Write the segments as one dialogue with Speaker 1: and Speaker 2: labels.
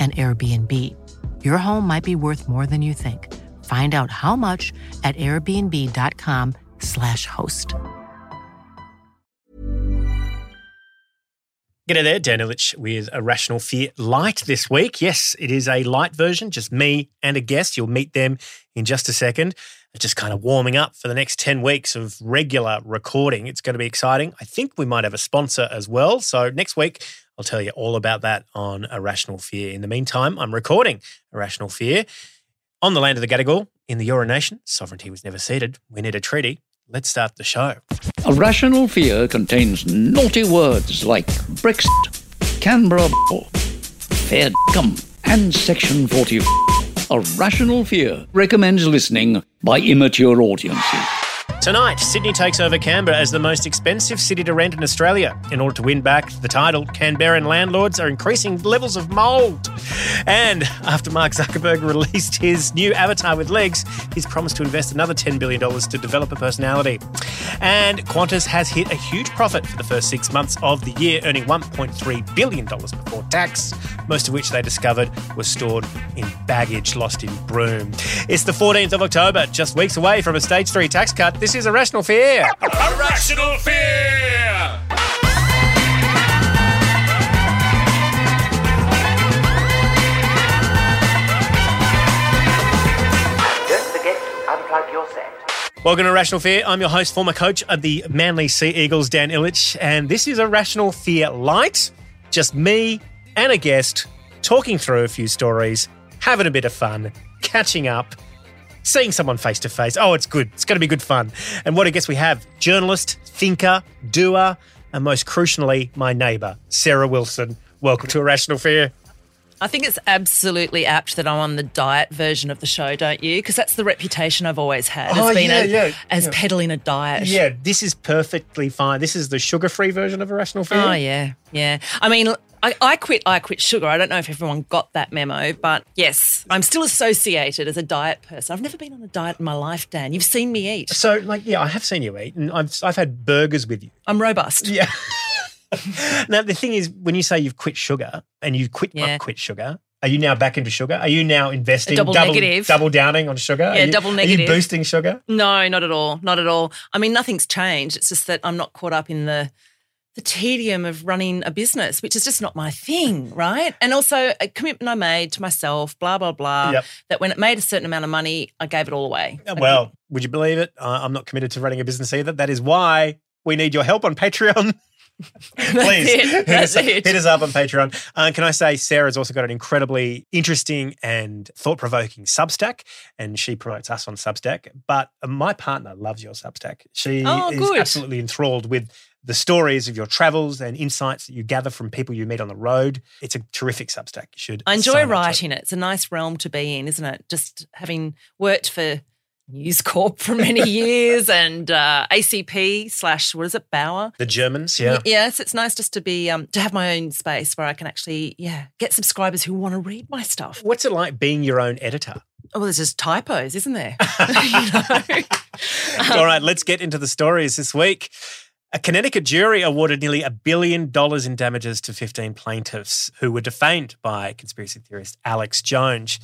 Speaker 1: an Airbnb. Your home might be worth more than you think. Find out how much at airbnb.com/slash host.
Speaker 2: Get G'day there, Dan Ilic with a Rational Fear Light this week. Yes, it is a light version, just me and a guest. You'll meet them in just a second. Just kind of warming up for the next 10 weeks of regular recording. It's going to be exciting. I think we might have a sponsor as well. So next week, I'll tell you all about that on Irrational Fear. In the meantime, I'm recording Irrational Fear on the land of the Gadigal in the Eora Nation. Sovereignty was never ceded. We need a treaty. Let's start the show.
Speaker 3: A rational fear contains naughty words like Brexit, Canberra, fair cum, and Section 40. A rational fear recommends listening by immature audiences.
Speaker 2: Tonight, Sydney takes over Canberra as the most expensive city to rent in Australia. In order to win back the title, Canberran landlords are increasing levels of mould. And after Mark Zuckerberg released his new avatar with legs, he's promised to invest another $10 billion to develop a personality. And Qantas has hit a huge profit for the first six months of the year, earning $1.3 billion before tax, most of which they discovered was stored in baggage lost in Broome. It's the 14th of October, just weeks away from a stage three tax cut. This is a rational fear.
Speaker 4: Irrational fear!
Speaker 5: Don't forget to unplug your set.
Speaker 2: Welcome to Rational Fear. I'm your host, former coach of the Manly Sea Eagles, Dan Ilic, and this is a Rational Fear Light. Just me and a guest talking through a few stories, having a bit of fun, catching up, seeing someone face to face. Oh, it's good. It's going to be good fun. And what I guess we have journalist, thinker, doer, and most crucially, my neighbour, Sarah Wilson. Welcome to a Rational Fear.
Speaker 6: I think it's absolutely apt that I'm on the diet version of the show, don't you? Because that's the reputation I've always had
Speaker 2: Oh, yeah,
Speaker 6: a,
Speaker 2: yeah,
Speaker 6: as
Speaker 2: yeah.
Speaker 6: peddling a diet.
Speaker 2: Yeah, this is perfectly fine. This is the sugar free version of a Rational Fear.
Speaker 6: Oh yeah, yeah. I mean, I, I quit. I quit sugar. I don't know if everyone got that memo, but yes, I'm still associated as a diet person. I've never been on a diet in my life, Dan. You've seen me eat.
Speaker 2: So, like, yeah, I have seen you eat, and I've I've had burgers with you.
Speaker 6: I'm robust.
Speaker 2: Yeah. now the thing is, when you say you've quit sugar and you quit
Speaker 6: Yeah.
Speaker 2: quit sugar, are you now back into sugar? Are you now investing
Speaker 6: Double negative.
Speaker 2: double downing on sugar?
Speaker 6: Yeah,
Speaker 2: you-
Speaker 6: double
Speaker 2: Are you boosting sugar?
Speaker 6: No, not at all. Not at all. I mean, nothing's changed. It's just that I'm not caught up in the the tedium of running a business, which is just not my thing, right? And also a commitment I made to myself, blah blah blah.
Speaker 2: Yep.
Speaker 6: That when it made a certain amount of money, I gave it all away.
Speaker 2: Well, would you believe it? I'm not committed to running a business either. That is why we need your help on Patreon. Please hit, us, hit us up on Patreon. Uh, can I say Sarah's also got an incredibly interesting and thought provoking Substack, and she promotes us on Substack. But my partner loves your Substack. She
Speaker 6: Oh,
Speaker 2: is
Speaker 6: good.
Speaker 2: absolutely enthralled with the stories of your travels and insights that you gather from people you meet on the road. It's a terrific Substack. You should.
Speaker 6: I enjoy writing it. It's a nice realm to be in, isn't it? Just having worked for News Corp for many years and uh, ACP slash what is it, Bauer?
Speaker 2: The Germans, yeah.
Speaker 6: Y- Yes, it's nice just to be um, to have my own space where I can actually yeah get subscribers who want to read my stuff.
Speaker 2: What's it like being your own editor?
Speaker 6: Oh, well, there's just typos, isn't there? Know?
Speaker 2: All right, let's get into the stories this week. A Connecticut jury awarded nearly a billion dollars in damages to 15 plaintiffs who were defamed by conspiracy theorist Alex Jones.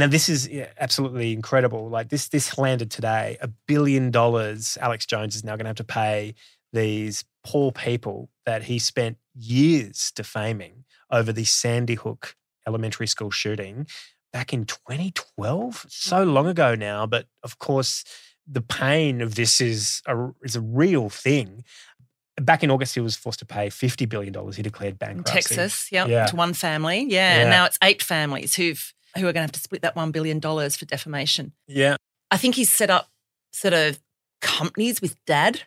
Speaker 2: Now, this is absolutely incredible. Like this, this landed today. A billion dollars. Alex Jones is now going to have to pay these poor people that he spent years defaming over the Sandy Hook elementary school shooting back in 2012. So long ago now, but of course, the pain of this is a, is a real thing. Back in August, he was forced to pay $50 billion. He declared bankruptcy.
Speaker 6: Texas, yep,
Speaker 2: Yeah.
Speaker 6: to one family, yeah,
Speaker 2: Yeah.
Speaker 6: and now it's eight families who've who are going to have to split that one billion dollars for defamation.
Speaker 2: Yeah.
Speaker 6: I think he's set up sort of companies with dad,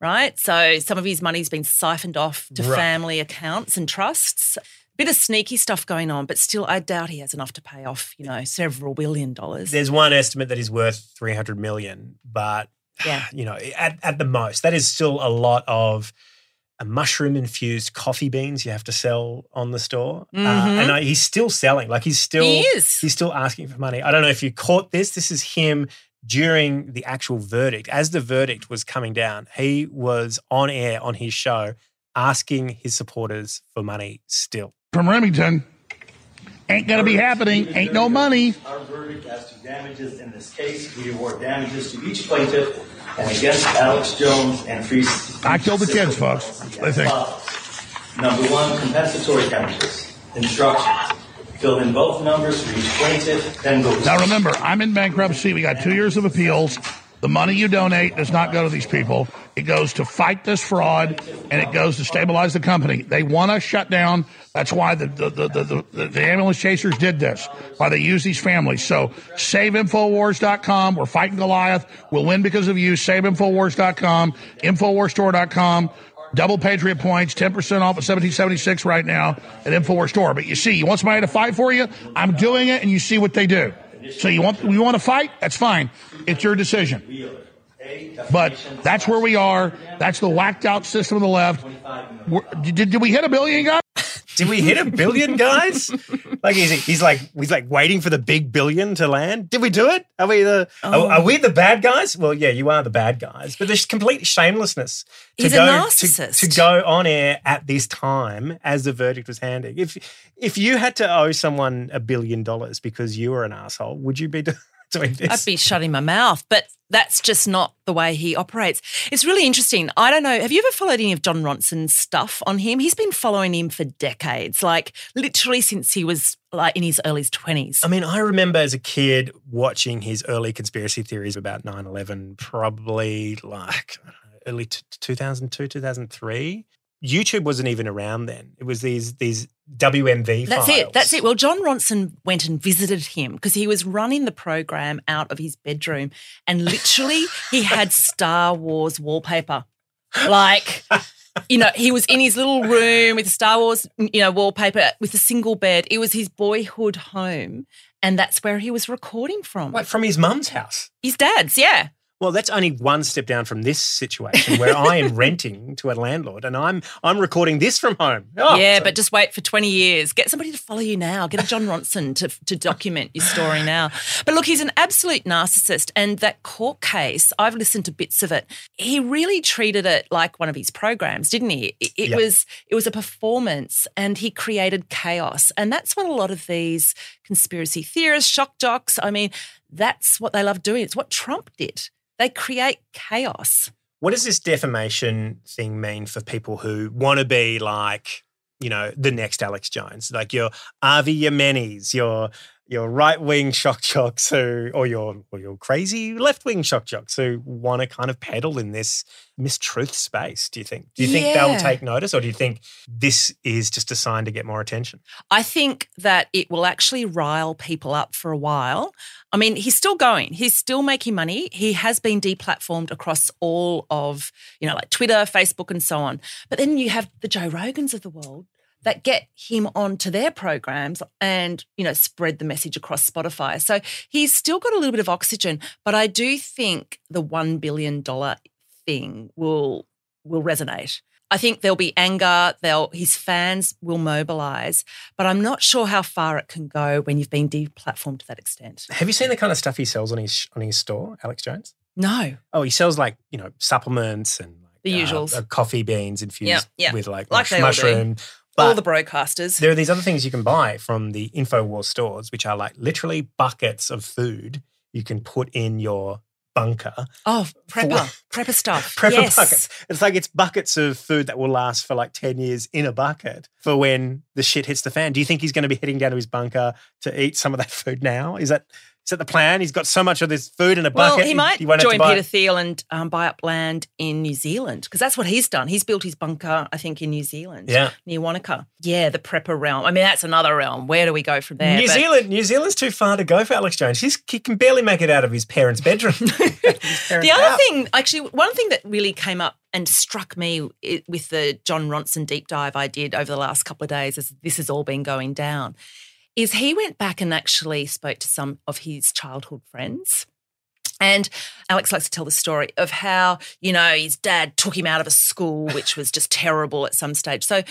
Speaker 6: right? So some of his money's been siphoned off to
Speaker 2: Right.
Speaker 6: family accounts and trusts. Bit of sneaky stuff going on, but still, I doubt he has enough to pay off, you know, several billion dollars.
Speaker 2: There's one estimate that he's worth 300 million, but
Speaker 6: Yeah.
Speaker 2: you know, at, at the most, that is still a lot of mushroom infused coffee beans you have to sell on the store. Uh,
Speaker 6: Mhm.
Speaker 2: and I, he's still selling, like he's still,
Speaker 6: He is.
Speaker 2: he's still asking for money. I don't know if you caught this. This is him during the actual verdict. As the verdict was coming down, he was on air on his show asking his supporters for money still.
Speaker 7: from Remington. Ain't gonna be happening. Ain't no money.
Speaker 8: Our verdict as to damages in this case, we award damages to each plaintiff and against Alex Jones and Free.
Speaker 7: I killed the kids, folks. They think.
Speaker 8: Uh, number one, compensatory damages. Instructions. Fill in both numbers for each plaintiff, then go.
Speaker 7: Now remember, I'm in bankruptcy. We got two years of appeals. The money you donate does not go to these people. It goes to fight this fraud, and it goes to stabilize the company. They want us shut down. That's why the the, the, the, the, the ambulance chasers did this. Why they use these families. So saveinfowars.com. We're fighting Goliath. We'll win because of you. Saveinfowars.com. Infowarsstore.com. Double Patriot points, 10% off at 1776 right now at Infowars Store. But you see, you want somebody to fight for you? I'm doing it, and you see what they do. So you want you want to fight? That's fine. It's your decision. But that's where we are. That's the whacked out system of the left. We're, did, did we hit a billion, guys?
Speaker 2: Did we hit a billion, guys? like he's, he's like he's like waiting for the big billion to land. Did we do it? Are we the are,
Speaker 6: Oh.
Speaker 2: are we the bad guys? Well, yeah, you are the bad guys. But there's complete shamelessness to
Speaker 6: He's
Speaker 2: go to,
Speaker 6: narcissist.
Speaker 2: to go on air at this time as the verdict was handing. If if you had to owe someone a billion dollars because you were an asshole, would you be do- doing this?
Speaker 6: I'd be shutting my mouth, but that's just not the way he operates. It's really interesting. I don't know. Have you ever followed any of Jon Ronson's stuff on him? He's been following him for decades, like literally since he was like in his early 20s.
Speaker 2: I mean, I remember as a kid watching his early conspiracy theories about 9 11, probably like I don't know, early t- 2002, 2003. YouTube wasn't even around then. It was these these WMV
Speaker 6: That's
Speaker 2: files.
Speaker 6: it. That's it. Well, Jon Ronson went and visited him because he was running the program out of his bedroom and literally he had Star Wars wallpaper. Like, you know, he was in his little room with Star Wars, you know, wallpaper with a single bed. It was his boyhood home. And that's where he was recording from.
Speaker 2: Like from his mum's house.
Speaker 6: His dad's, yeah.
Speaker 2: Well, that's only one step down from this situation where I am renting to a landlord and I'm I'm recording this from home. Oh,
Speaker 6: yeah,
Speaker 2: so-
Speaker 6: but just wait for 20 years. Get somebody to follow you now. Get a Jon Ronson to, to document your story now. But look, he's an absolute narcissist. And that court case, I've listened to bits of it. He really treated it like one of his programs, didn't he? It, it
Speaker 2: Yeah.
Speaker 6: was it was a performance and he created chaos. And that's what a lot of these conspiracy theorists, shock jocks, I mean, that's what they love doing. It's what Trump did. They create chaos.
Speaker 2: What does this defamation thing mean for people who want to be like, you know, the next Alex Jones, like your Avi Yeminis, your your right wing shock jocks who, or your or your crazy left wing shock jocks who want to kind of peddle in this mistruth space? Do you think? Do you think they'll take notice, or do you think this is just a sign to get more attention?
Speaker 6: I think that it will actually rile people up for a while. I mean, he's still going. He's still making money. He has been deplatformed across all of, you know, like Twitter, Facebook, and so on. But then you have the Joe Rogans of the world that get him onto their programs and you know spread the message across Spotify. So he's still got a little bit of oxygen, but I do think the one billion dollar thing will will resonate. I think there'll be anger. They'll his fans will mobilize, but I'm not sure how far it can go when you've been deplatformed to that extent.
Speaker 2: Have you seen the kind of stuff he sells on his on his store, Alex Jones?
Speaker 6: No,
Speaker 2: Oh, he sells like you know supplements and
Speaker 6: The
Speaker 2: uh,
Speaker 6: usuals.
Speaker 2: uh, coffee beans infused
Speaker 6: yeah.
Speaker 2: with like,
Speaker 6: Like
Speaker 2: mush-
Speaker 6: they all do.
Speaker 2: mushroom.
Speaker 6: all
Speaker 2: But
Speaker 6: the broadcasters.
Speaker 2: there are these other things you can buy from the Infowars stores, which are like literally buckets of food you can put in your bunker.
Speaker 6: Oh, prepper, prepper stuff.
Speaker 2: Prepper
Speaker 6: yes.
Speaker 2: buckets. It's like it's buckets of food that will last for like 10 years in a bucket for when the shit hits the fan. Do you think he's going to be heading down to his bunker to eat some of that food now? Is that is that the plan? He's got so much of this food in a
Speaker 6: Well,
Speaker 2: bucket.
Speaker 6: he might
Speaker 2: won't to
Speaker 6: join Peter. Thiel and um, buy up land in New Zealand because that's what he's done. He's built his bunker, I think, in New Zealand,
Speaker 2: Yeah.
Speaker 6: near Wanaka. Yeah, the prepper realm. I mean, that's another realm. Where do we go from there?
Speaker 2: New
Speaker 6: But-
Speaker 2: Zealand, New Zealand's too far to go for Alex Jones. He's, he can barely make it out of his parents' bedroom. His parents'
Speaker 6: The other
Speaker 2: house.
Speaker 6: thing, actually, one thing that really came up and struck me with the Jon Ronson deep dive I did over the last couple of days as this has all been going down is he went back and actually spoke to some of his childhood friends. And Alex likes to tell the story of how, you know, his dad took him out of a school, which was just terrible at some stage. So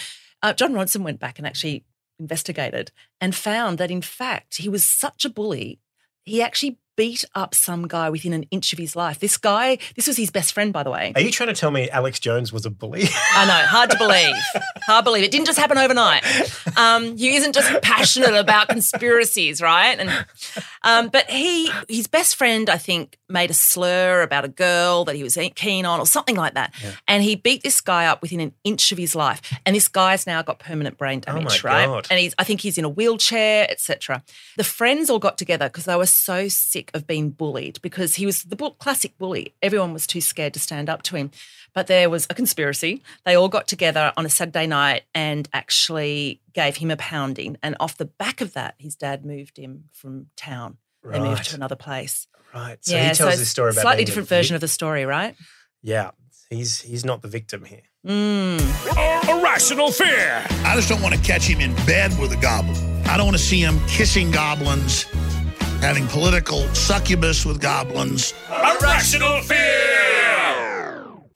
Speaker 6: uh, Jon Ronson went back and actually investigated and found that, in fact, he was such a bully, he actually beat up some guy within an inch of his life. This guy, this was his best friend, by the way.
Speaker 2: Are you trying to tell me Alex Jones was a bully?
Speaker 6: I know, hard to believe. Hard to believe. It didn't just happen overnight. Um, he isn't just passionate about conspiracies, right? And um, but he, his best friend, I think, made a slur about a girl that he was keen on, or something like that. And he beat this guy up within an inch of his life. And this guy's now got permanent brain
Speaker 2: Oh
Speaker 6: damage, right?
Speaker 2: God.
Speaker 6: And he's, I think he's in a wheelchair, etc. The friends all got together because they were so sick of being bullied because he was the classic bully. Everyone was too scared to stand up to him. But there was a conspiracy. They all got together on a Saturday night and actually gave him a pounding. And off the back of that, his dad moved him from town. They moved to another place.
Speaker 2: right. So he tells this story about
Speaker 6: slightly
Speaker 2: being
Speaker 6: different
Speaker 2: vic-
Speaker 6: version of the story, right?
Speaker 2: Yeah, he's he's not the victim here.
Speaker 6: Mm.
Speaker 4: Irrational fear.
Speaker 7: I just don't want to catch him in bed with a goblin. I don't want to see him kissing goblins, having political succubus with goblins.
Speaker 4: Irrational fear.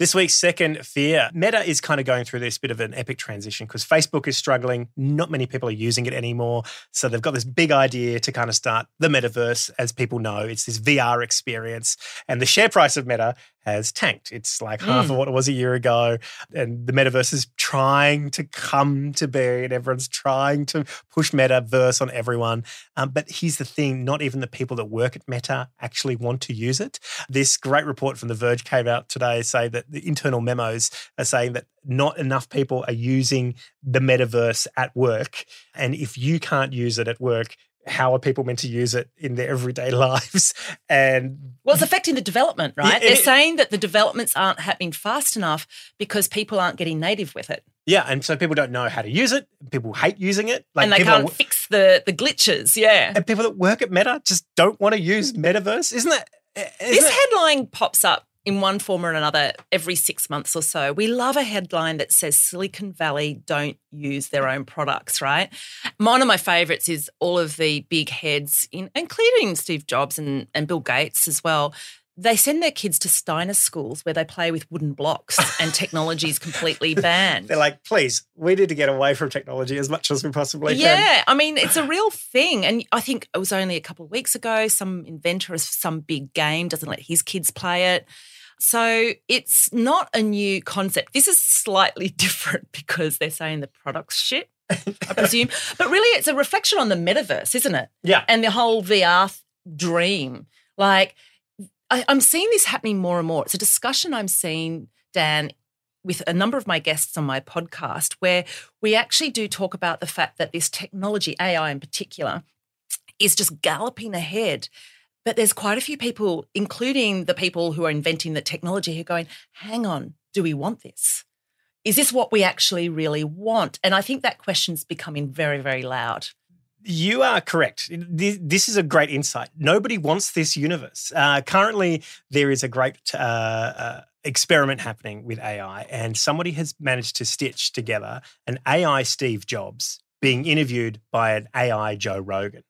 Speaker 2: This week's second fear. Meta is kind of going through this bit of an epic transition because Facebook is struggling. Not many people are using it anymore. So they've got this big idea to kind of start the metaverse. As people know, it's this VR experience. And the share price of Meta has tanked. It's like half
Speaker 6: Mm.
Speaker 2: of what it was a year ago. And the metaverse is trying to come to be, and everyone's trying to push metaverse on everyone. Um, but here's the thing not even the people that work at Meta actually want to use it. This great report from The Verge came out today say that the internal memos are saying that not enough people are using the metaverse at work. And if you can't use it at work, how are people meant to use it in their everyday lives? And
Speaker 6: Well, it's affecting the development, right?
Speaker 2: Yeah,
Speaker 6: They're
Speaker 2: it-
Speaker 6: saying that the developments aren't happening fast enough because people aren't getting native with it.
Speaker 2: yeah, and so people don't know how to use it. People hate using it.
Speaker 6: and they can't fix the, the glitches. Yeah.
Speaker 2: and people that work at Meta just don't want to use metaverse. Isn't that? Isn't
Speaker 6: this
Speaker 2: that-
Speaker 6: headline pops up in one form or another every six months or so. We love a headline that says Silicon Valley don't use their own products, right? One of my favorites is all of the big heads, in, including Steve Jobs and, and Bill Gates as well. They send their kids to Steiner schools where they play with wooden blocks and technology is completely banned.
Speaker 2: They're like, please, we need to get away from technology as much as we possibly can.
Speaker 6: Yeah, I mean, it's a real thing. And I think it was only a couple of weeks ago, some inventor of some big game doesn't let his kids play it. So it's not a new concept. This is slightly different because they're saying the product's shit, I presume. but really, it's a reflection on the metaverse, isn't it?
Speaker 2: Yeah.
Speaker 6: And the whole VR dream. Like, I, I'm seeing this happening more and more. It's a discussion I'm seeing, Dan, with a number of my guests on my podcast, where we actually do talk about the fact that this technology, AI in particular, is just galloping ahead. But there's quite a few people, including the people who are inventing the technology, who are going, hang on, do we want this? Is this what we actually really want? And I think that question's becoming very, very loud.
Speaker 2: You are correct. This is a great insight. Nobody wants this universe. Uh, currently, there is a great uh, uh, experiment happening with AI, and somebody has managed to stitch together an AI Steve Jobs being interviewed by an AI Joe Rogan.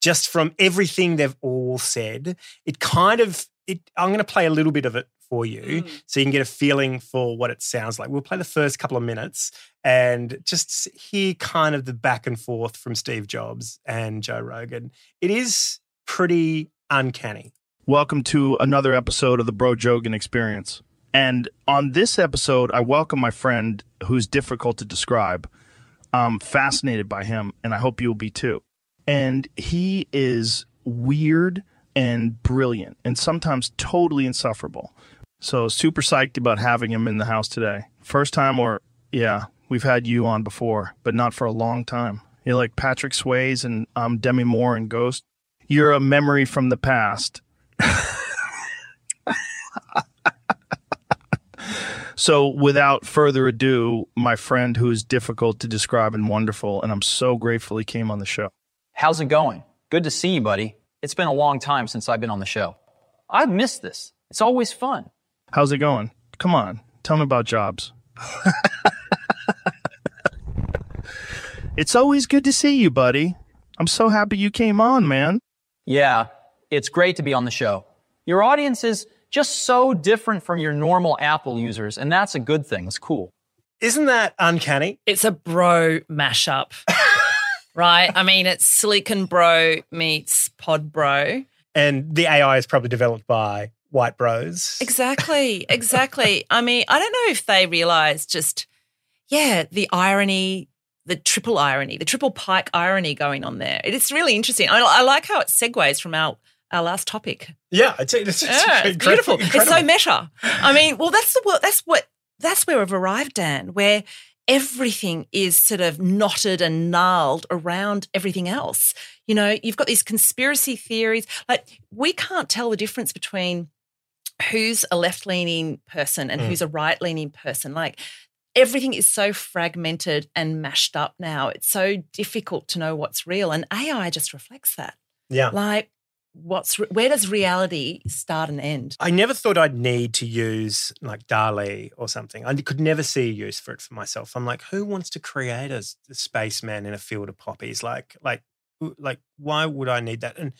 Speaker 2: Just from everything they've all said, it kind of it. I'm going to play a little bit of it for you mm. so you can get a feeling for what it sounds like. We'll play the first couple of minutes and just hear kind of the back and forth from Steve Jobs and Joe Rogan. It is pretty uncanny.
Speaker 9: Welcome to another episode of the Bro Jogan Experience. And on this episode, I welcome my friend who's difficult to describe. I'm fascinated by him, and I hope you'll be too. And he is weird and brilliant, and sometimes totally insufferable. So, super psyched about having him in the house today. First time, or yeah, we've had you on before, but not for a long time. You're like Patrick Swayze and um, Demi Moore in Ghost. You're a memory from the past. so, without further ado, my friend who is difficult to describe and wonderful, and I'm so grateful he came on the show.
Speaker 10: How's it going? Good to see you, buddy. It's been a long time since I've been on the show. I've missed this. It's always fun.
Speaker 9: How's it going? Come on, tell me about jobs. it's always good to see you, buddy. I'm so happy you came on, man.
Speaker 10: Yeah, it's great to be on the show. Your audience is just so different from your normal Apple users, and that's a good thing. It's cool.
Speaker 2: Isn't that uncanny?
Speaker 6: It's a bro mashup, right? I mean, it's Silicon Bro meets Pod Bro.
Speaker 2: And the AI is probably developed by white bros.
Speaker 6: Exactly, exactly. I mean, I don't know if they realize just, yeah, the irony, the triple irony, the triple pike irony going on there. It's really interesting. I, I like how it segues from our our last topic.
Speaker 2: Yeah, it's, it's, it's
Speaker 6: Yeah, it's
Speaker 2: incredible-
Speaker 6: beautiful. It's so meta. I mean, well, that's the that's what that's where we've arrived, Dan, where everything is sort of knotted and gnarled around everything else. You know, you've got these conspiracy theories. Like we can't tell the difference between who's a left-leaning person and
Speaker 11: Mm.
Speaker 6: who's a right-leaning person. Like everything is so fragmented and mashed up now. It's so difficult to know what's real, and AI just reflects that.
Speaker 2: Yeah.
Speaker 6: Like, what's re- where does reality start and end?
Speaker 2: I never thought I'd need to use like DALL-E or something. I could never see a use for it for myself. I'm like, who wants to create a, a spaceman in a field of poppies? Like, like, like, why would I need that? And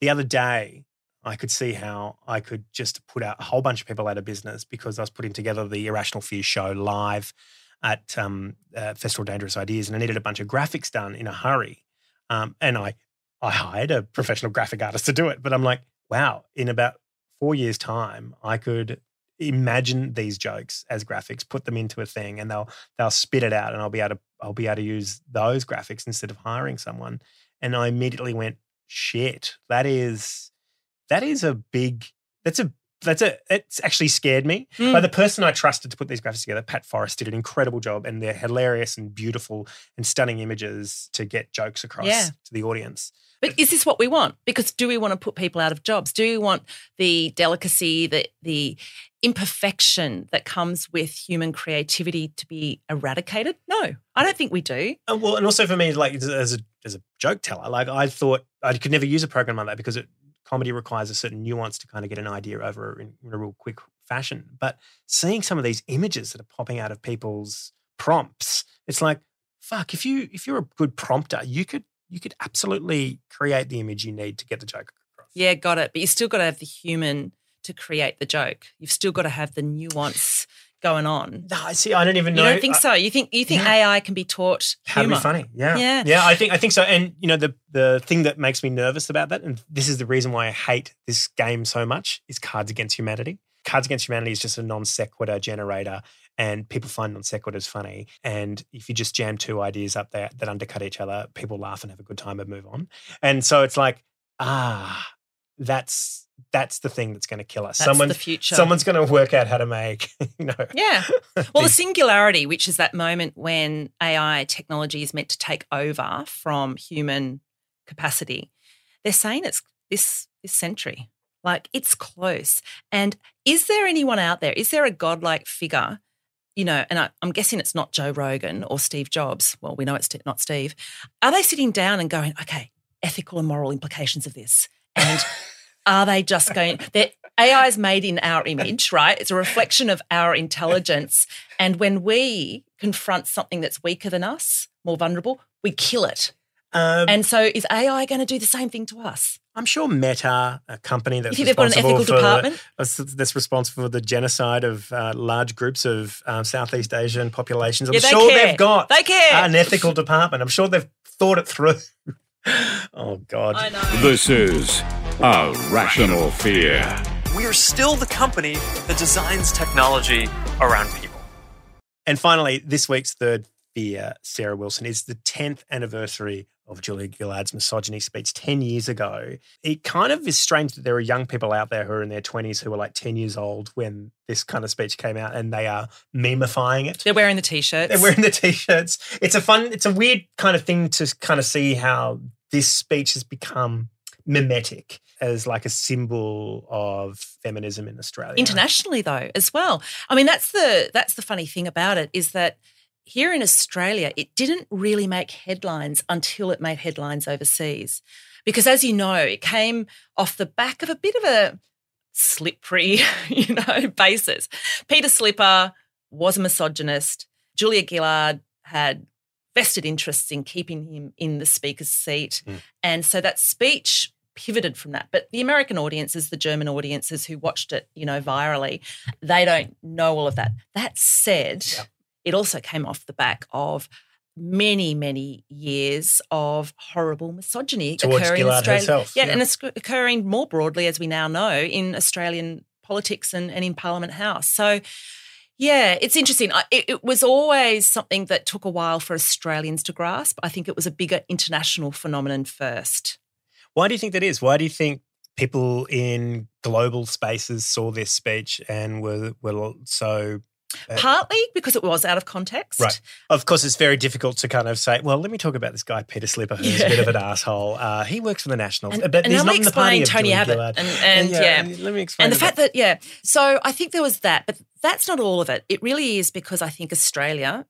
Speaker 2: the other day, I could see how I could just put out a whole bunch of people out of business because I was putting together the Irrational Fear show live at um, uh, Festival Dangerous Ideas, and I needed a bunch of graphics done in a hurry. Um, and I, I hired a professional graphic artist to do it. But I'm like, wow, in about four years' time, I could imagine these jokes as graphics, put them into a thing, and they'll they'll spit it out, and I'll be able to I'll be able to use those graphics instead of hiring someone. And I immediately went, shit, that is that is a big that's a that's it. it's actually scared me.
Speaker 6: Mm.
Speaker 2: But the person I trusted to put these graphics together, Pat Forrest, did an incredible job, and they're hilarious and beautiful and stunning images to get jokes across
Speaker 6: Yeah.
Speaker 2: to the audience.
Speaker 6: But is this what we want? Because do we want to put people out of jobs? Do we want the delicacy, the the imperfection that comes with human creativity to be eradicated? No, I don't think we do.
Speaker 2: Uh, well, and also for me, like as a as a joke teller, like I thought I could never use a program like that because it, comedy requires a certain nuance to kind of get an idea over in, in a real quick fashion. But seeing some of these images that are popping out of people's prompts, it's like, fuck. If you if you're a good prompter, you could you could absolutely create the image you need to get the joke. Across.
Speaker 6: Yeah, got it. But you still got to have the human to create the joke. You've still got to have the nuance going on.
Speaker 2: No, I see. I don't even know.
Speaker 6: You don't think
Speaker 2: I-
Speaker 6: so? You think you think
Speaker 2: No.
Speaker 6: AI can be taught
Speaker 2: How to be funny. Yeah.
Speaker 6: Yeah.
Speaker 2: Yeah. I think I think so. And you know, the the thing that makes me nervous about that, and this is the reason why I hate this game so much, is Cards Against Humanity. Cards Against Humanity is just a non sequitur generator, and people find non sequiturs funny. And if you just jam two ideas up there that undercut each other, people laugh and have a good time and move on. And so it's like, ah, that's that's the thing that's going to kill us.
Speaker 6: That's the
Speaker 2: Someone's
Speaker 6: future.
Speaker 2: Someone's going to work out how to make, you know.
Speaker 6: Yeah. Well, the singularity, which is that moment when AI technology is meant to take over from human capacity, they're saying it's this this century. Like it's close. And is there anyone out there? Is there a godlike figure? You know, and I, I'm guessing it's not Joe Rogan or Steve Jobs. Well, we know it's not Steve. Are they sitting down and going, okay, ethical and moral implications of this? And Are they just going? That AI is made in our image, right? It's a reflection of our intelligence. And when we confront something that's weaker than us, more vulnerable, we kill it.
Speaker 2: Um,
Speaker 6: and so, is AI going to do the same thing to us?
Speaker 2: I'm sure Meta, a company that's
Speaker 6: You think they've got an
Speaker 2: responsible
Speaker 6: ethical
Speaker 2: for
Speaker 6: department?
Speaker 2: uh, that's responsible for the genocide of uh, large groups of um, Southeast Asian populations. I'm
Speaker 6: Yeah, they
Speaker 2: sure
Speaker 6: care.
Speaker 2: they've got
Speaker 6: They care.
Speaker 2: an ethical department. I'm sure they've thought it through. oh God! I
Speaker 6: know.
Speaker 4: This is a rational fear.
Speaker 11: We are still the company that designs technology around people.
Speaker 2: And finally, this week's third fear, Sarah Wilson, is the 10th anniversary of Julia Gillard's misogyny speech 10 years ago. It kind of is strange that there are young people out there who are in their 20s who were like 10 years old when this kind of speech came out and they are memifying it.
Speaker 6: They're wearing the t-shirts.
Speaker 2: They're wearing the t-shirts. It's a fun, it's a weird kind of thing to kind of see how this speech has become mimetic as like a symbol of feminism in Australia.
Speaker 6: internationally though as well i mean that's the that's the funny thing about it is that here in australia it didn't really make headlines until it made headlines overseas. Because as you know it came off the back of a bit of a slippery you know basis. Peter slipper was a misogynist. Julia gillard had vested interests in keeping him in the speaker's seat. Hmm. And so that speech pivoted from that. But the American audiences, the German audiences who watched it, you know, virally, they don't know all of that. That said, it also came off the back of many, many years of horrible misogyny
Speaker 2: Towards
Speaker 6: occurring in Australia.
Speaker 2: herself,
Speaker 6: Yeah,
Speaker 2: yeah.
Speaker 6: and it's occurring more broadly, as we now know, in Australian politics and, and in Parliament House. So yeah, it's interesting. It, it was always something that took a while for Australians to grasp. I think it was a bigger international phenomenon first.
Speaker 2: Why do you think that is? Why do you think people in global spaces saw this speech and were were so? Uh,
Speaker 6: Partly because it was out of context.
Speaker 2: Right. Of course, it's very difficult to kind of say, well, let me talk about this guy, Peter Slipper, who's
Speaker 6: Yeah.
Speaker 2: a bit of an asshole. Uh, he works for the Nationals,
Speaker 6: And,
Speaker 2: but
Speaker 6: and
Speaker 2: he's
Speaker 6: let
Speaker 2: not
Speaker 6: me
Speaker 2: in the party
Speaker 6: Tony Abbott.
Speaker 2: Gillard.
Speaker 6: And, and yeah,
Speaker 2: Let me explain
Speaker 6: And the fact
Speaker 2: bit.
Speaker 6: that, yeah. So I think there was that, but that's not all of it. It really is because I think Australia,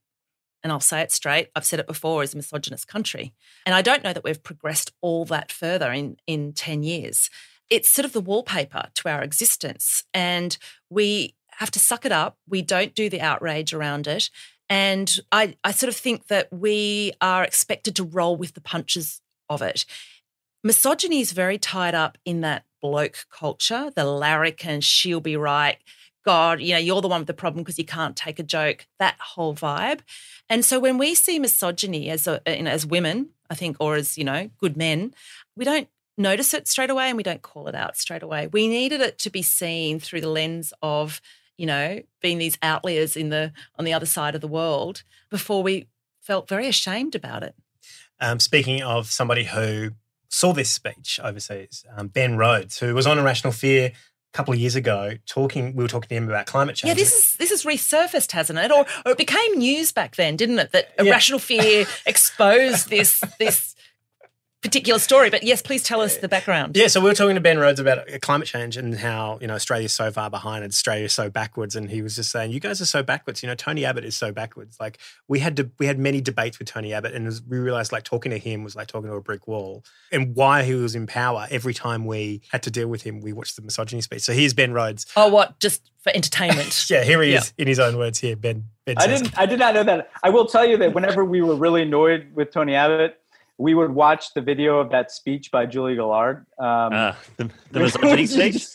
Speaker 6: and I'll say it straight, I've said it before, is a misogynist country. And I don't know that we've progressed all that further in, in 10 years. It's sort of the wallpaper to our existence. And we have to suck it up. We don't do the outrage around it. And I, I sort of think that we are expected to roll with the punches of it. Misogyny is very tied up in that bloke culture, the larrikin, she'll be right. God, you know, you're the one with the problem because you can't take a joke, that whole vibe. And so when we see misogyny as a, you know, as women, I think, or as, you know, good men, we don't notice it straight away and we don't call it out straight away. We needed it to be seen through the lens of, you know, being these outliers in the on the other side of the world before we felt very ashamed about it.
Speaker 2: Um, speaking of somebody who saw this speech overseas, um, Ben Rhodes, who was on Irrational Fear a couple of years ago, talking. We were talking to him about climate change.
Speaker 6: Yeah, this is this has resurfaced, hasn't it? Or, or it became news back then, didn't it? That
Speaker 2: Yeah.
Speaker 6: irrational fear exposed this this particular story. But yes, please tell us the background.
Speaker 2: Yeah, so we were talking to Ben Rhodes about uh, climate change and how you know Australia's so far behind and Australia's so backwards, and he was just saying, "You guys are so backwards." You know, Tony Abbott is so backwards. Like we had to, we had many debates with Tony Abbott, and was- we realized like talking to him was like talking to a brick wall. And why he was in power, every time we had to deal with him, we watched the misogyny speech. So here's Ben Rhodes.
Speaker 6: Oh, what? Just for entertainment?
Speaker 2: Yeah, here he
Speaker 6: Yeah.
Speaker 2: is in his own words. Here, Ben. Ben
Speaker 12: I didn't. I did not know that. I will tell you that whenever we were really annoyed with Tony Abbott, we would watch the video of that speech by Julie Gillard. Um,
Speaker 13: Ah, the, the misogyny speech.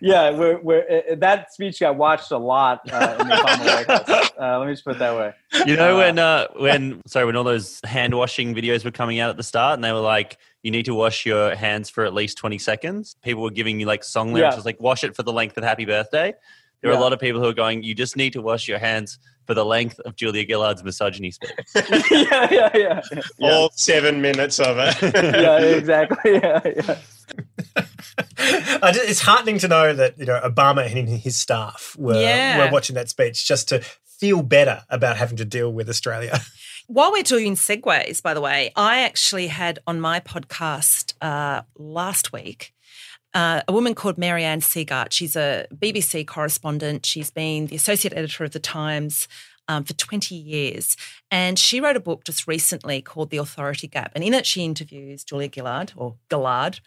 Speaker 12: yeah, where, where uh, that speech got watched a lot uh, in the Obama Uh, let me just put it that way.
Speaker 13: You know
Speaker 12: Uh,
Speaker 13: when uh, when sorry when all those hand washing videos were coming out at the start and they were like you need to wash your hands for at least 20 seconds. People were giving you like song lyrics
Speaker 12: Yeah.
Speaker 13: like wash it for the length of happy birthday. There are a lot of people who are going you just need to wash your hands for the length of Julia Gillard's misogyny speech.
Speaker 12: yeah, yeah, yeah, yeah.
Speaker 2: all seven minutes of it.
Speaker 12: yeah, exactly. Yeah, yeah.
Speaker 2: I just, it's heartening to know that you know Obama and his staff were
Speaker 6: Yeah.
Speaker 2: were watching that speech just to feel better about having to deal with Australia.
Speaker 6: While we're doing segues, by the way, I actually had on my podcast uh, last week uh, a woman called Mary Ann Sieghart. She's a BBC correspondent. She's been the associate editor of the Times. Um, for 20 years. And she wrote a book just recently called The Authority Gap. And in it, she interviews Julia Gillard or Gillard.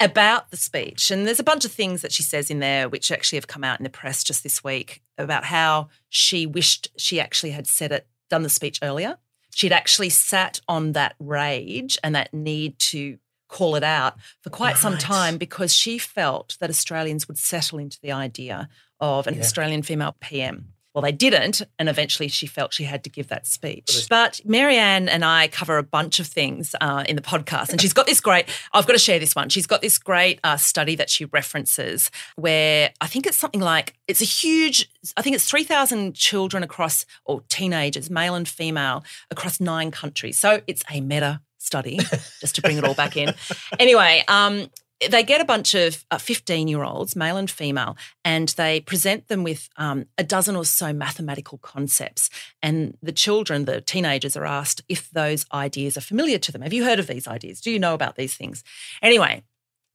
Speaker 6: about the speech. And there's a bunch of things that she says in there which actually have come out in the press just this week about how she wished she actually had said it, done the speech earlier. She'd actually sat on that rage and that need to call it out for quite some time because she felt that Australians would settle into the idea of an
Speaker 2: Yeah.
Speaker 6: Australian female PM. Well, they didn't, and eventually she felt she had to give that speech. But Mary Ann and I cover a bunch of things uh, in the podcast, and she's got this great. I've got to share this one. She's got this great uh, study that she references, where I think it's something like it's a huge. I think it's three thousand children across, or teenagers, male and female, across nine countries. So it's a meta study, just to bring it all back in. Anyway, um, they get a bunch of 15 year olds, male and female, and they present them with um, a dozen or so mathematical concepts. And the children, the teenagers, are asked if those ideas are familiar to them. Have you heard of these ideas? Do you know about these things? Anyway,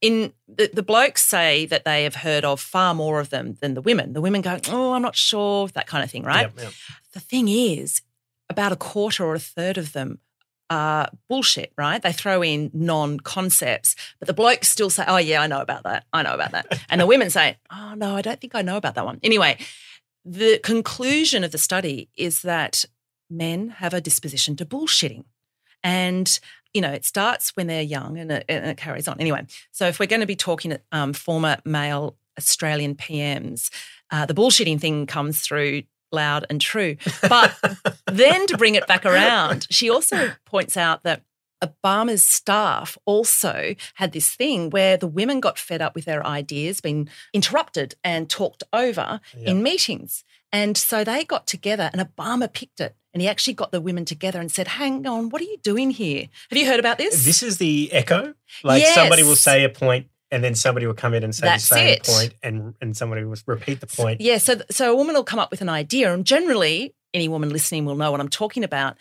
Speaker 6: in the, the blokes say that they have heard of far more of them than the women. The women go, oh, I'm not sure, that kind of thing, right?
Speaker 2: Yep, yep.
Speaker 6: The thing is, about a quarter or a third of them are bullshit, right? They throw in non concepts, but the blokes still say, oh, yeah, I know about that. I know about that. And the women say, oh, no, I don't think I know about that one. Anyway, the conclusion of the study is that men have a disposition to bullshitting. And, you know, it starts when they're young and it, and it carries on. Anyway, so if we're going to be talking um, former male Australian PMs, uh, the bullshitting thing comes through loud and true. But then to bring it back around, she also points out that Obama's staff also had this thing where the women got fed up with their ideas being interrupted and talked over in meetings. And so they got together and Obama picked it. And he actually got the women together and said, Hang on, what are you doing here? Have you heard about this?
Speaker 2: This is the echo. Like somebody will say a point, and then somebody will come in and say
Speaker 6: That's
Speaker 2: the same
Speaker 6: it.
Speaker 2: point, and and somebody will repeat the point.
Speaker 6: Yeah, so so a woman will come up with an idea, and generally, any woman listening will know what I'm talking about.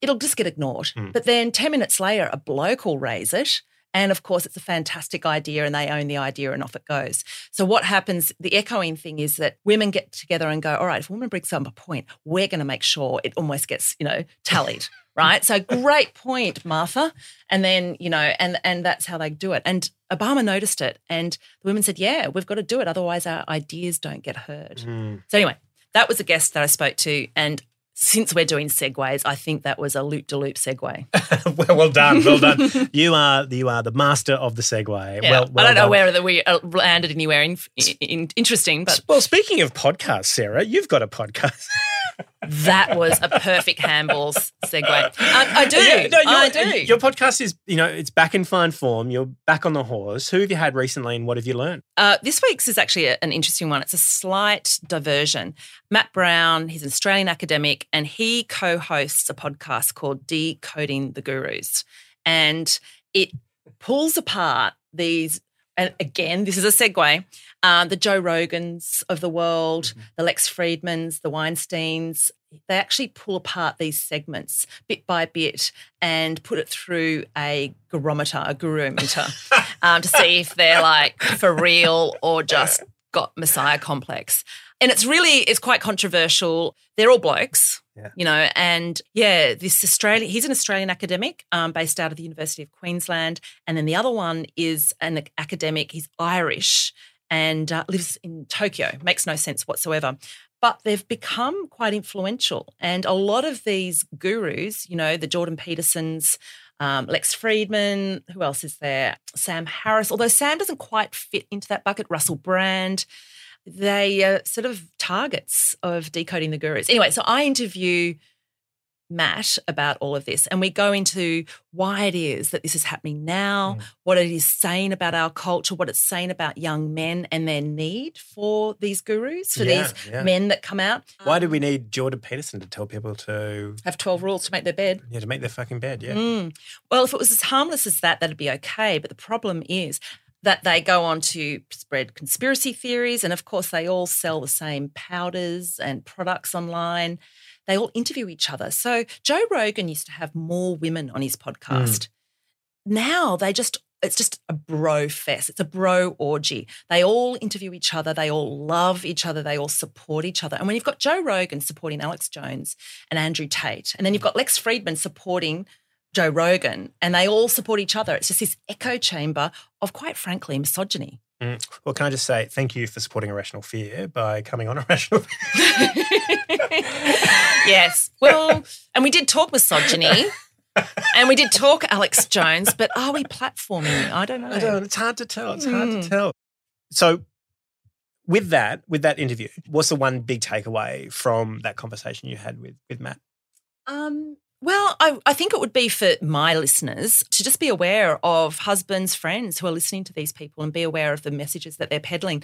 Speaker 6: It'll just get ignored,
Speaker 2: Hmm.
Speaker 6: but then ten minutes later, a bloke will raise it, and of course, it's a fantastic idea, and they own the idea, and off it goes. So what happens? The echoing thing is that women get together and go, "All right, if a woman brings up a point, we're going to make sure it almost gets you know tallied." Right, so great point, Martha, and then you know, and and that's how they do it. And Obama noticed it, and the women said, "Yeah, we've got to do it, otherwise our ideas don't get heard."
Speaker 2: Hmm.
Speaker 6: So anyway, that was a guest that I spoke to, and since we're doing segues, I think that was a loop de loop segue.
Speaker 2: well, well done, well done. you are you are the master of the segue.
Speaker 6: Yeah,
Speaker 2: well, well
Speaker 6: I don't know
Speaker 2: done.
Speaker 6: where that we uh, landed anywhere in, in, interesting, but
Speaker 2: Well, speaking of podcasts, Sarah, you've got a podcast.
Speaker 6: that was a perfect handballs segue. I, I do,
Speaker 2: Yeah, no,
Speaker 6: I do.
Speaker 2: Your podcast is, you know, it's back in fine form. You're back on the horse. Who have you had recently, and what have you learned?
Speaker 6: Uh, this week's is actually a- an interesting one. It's a slight diversion. Matt Browne, he's an Australian academic, and he co hosts a podcast called Decoding the Gurus. And it pulls apart these, and again, this is a segue, um, the Joe Rogans of the world, the Lex Fridmans, the Weinsteins. They actually pull apart these segments bit by bit and put it through a gurometer, a gurumeter, um, to see if they're like for real or just got messiah complex. And it's really it's quite controversial. They're all blokes,
Speaker 2: Yeah.
Speaker 6: you know, and yeah, this Australian he's an Australian academic um, based out of the University of Queensland, and then the other one is an academic. He's Irish and uh, lives in Tokyo. Makes no sense whatsoever. But they've become quite influential. And a lot of these gurus, you know, the Jordan Petersons, um, Lex Fridman, who else is there? Sam Harris, although Sam doesn't quite fit into that bucket, Russell Brand. They are sort of targets of decoding the gurus. Anyway, so I interview Matt about all of this, and we go into why it is that this is happening now, what it is saying about our culture, what it's saying about young men and their need for these gurus, for
Speaker 2: Yeah,
Speaker 6: these
Speaker 2: yeah.
Speaker 6: men that come out.
Speaker 2: Why do we need Jordan Peterson to tell people to
Speaker 6: have 12 rules to make their bed?
Speaker 2: yeah to make their fucking bed? Yeah.
Speaker 6: Mm. Well, if it was as harmless as that, that'd be okay. But the problem is that they go on to spread conspiracy theories. And of course, they all sell the same powders and products online. They all interview each other. So Joe Rogan used to have more women on his podcast. Mm. Now they just, it's just a bro fest. It's a bro orgy. They all interview each other. They all love each other. They all support each other. And when you've got Joe Rogan supporting Alex Jones and Andrew Tate, and then you've got Lex Fridman supporting Joe Rogan, and they all support each other. It's just this echo chamber of, quite frankly, misogyny.
Speaker 2: Mm. Well, can I just say thank you for supporting Irrational Fear by coming on Irrational Fear?
Speaker 6: yes. Well, and we did talk misogyny. and we did talk Alex Jones, but are we platforming? I don't know.
Speaker 2: I don't, it's hard to tell. It's hard
Speaker 6: Mm.
Speaker 2: to tell. So, with that, with that interview, what's the one big takeaway from that conversation you had with with Matt?
Speaker 6: Um, well, I, I think it would be for my listeners to just be aware of husbands, friends who are listening to these people and be aware of the messages that they're peddling.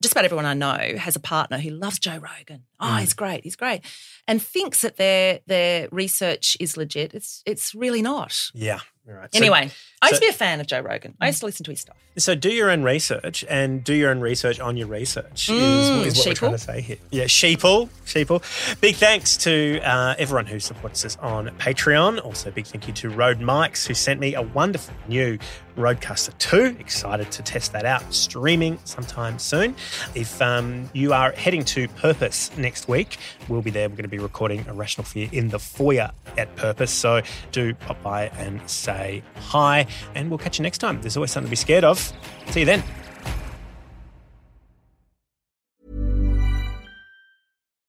Speaker 6: Just about everyone I know has a partner who loves Joe Rogan. Oh,
Speaker 2: Mm.
Speaker 6: he's great, he's great, and thinks that their their research is legit. It's it's really not.
Speaker 2: Yeah. Right. So-
Speaker 6: Anyway, I used
Speaker 2: so-
Speaker 6: to be a fan of Joe Rogan. I used to listen to his stuff.
Speaker 2: So do your own research and do your own research on your research is,
Speaker 6: Mm,
Speaker 2: is what we're trying to say here. Yeah, sheeple, sheeple. Big thanks to uh, everyone who supports us on Patreon. Also, big thank you to Rode Mics who sent me a wonderful new Rodecaster 2. Excited to test that out, streaming sometime soon. If um, you are heading to Purpose next week, we'll be there. We're going to be recording a Rational Fear in the foyer at Purpose. So do pop by and say hi, and we'll catch you next time. There's always something to be scared of. See you then.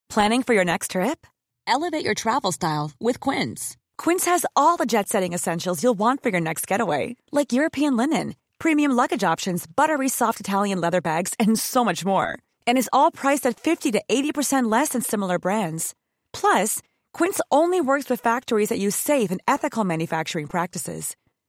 Speaker 14: Planning for your next trip? Elevate your travel style with Quince. Quince has all the jet setting essentials you'll want for your next getaway, like European linen, premium luggage options, buttery soft Italian leather bags, and so much more. And is all priced at 50 to 80% less than similar brands. Plus, Quince only works with factories that use safe and ethical manufacturing practices.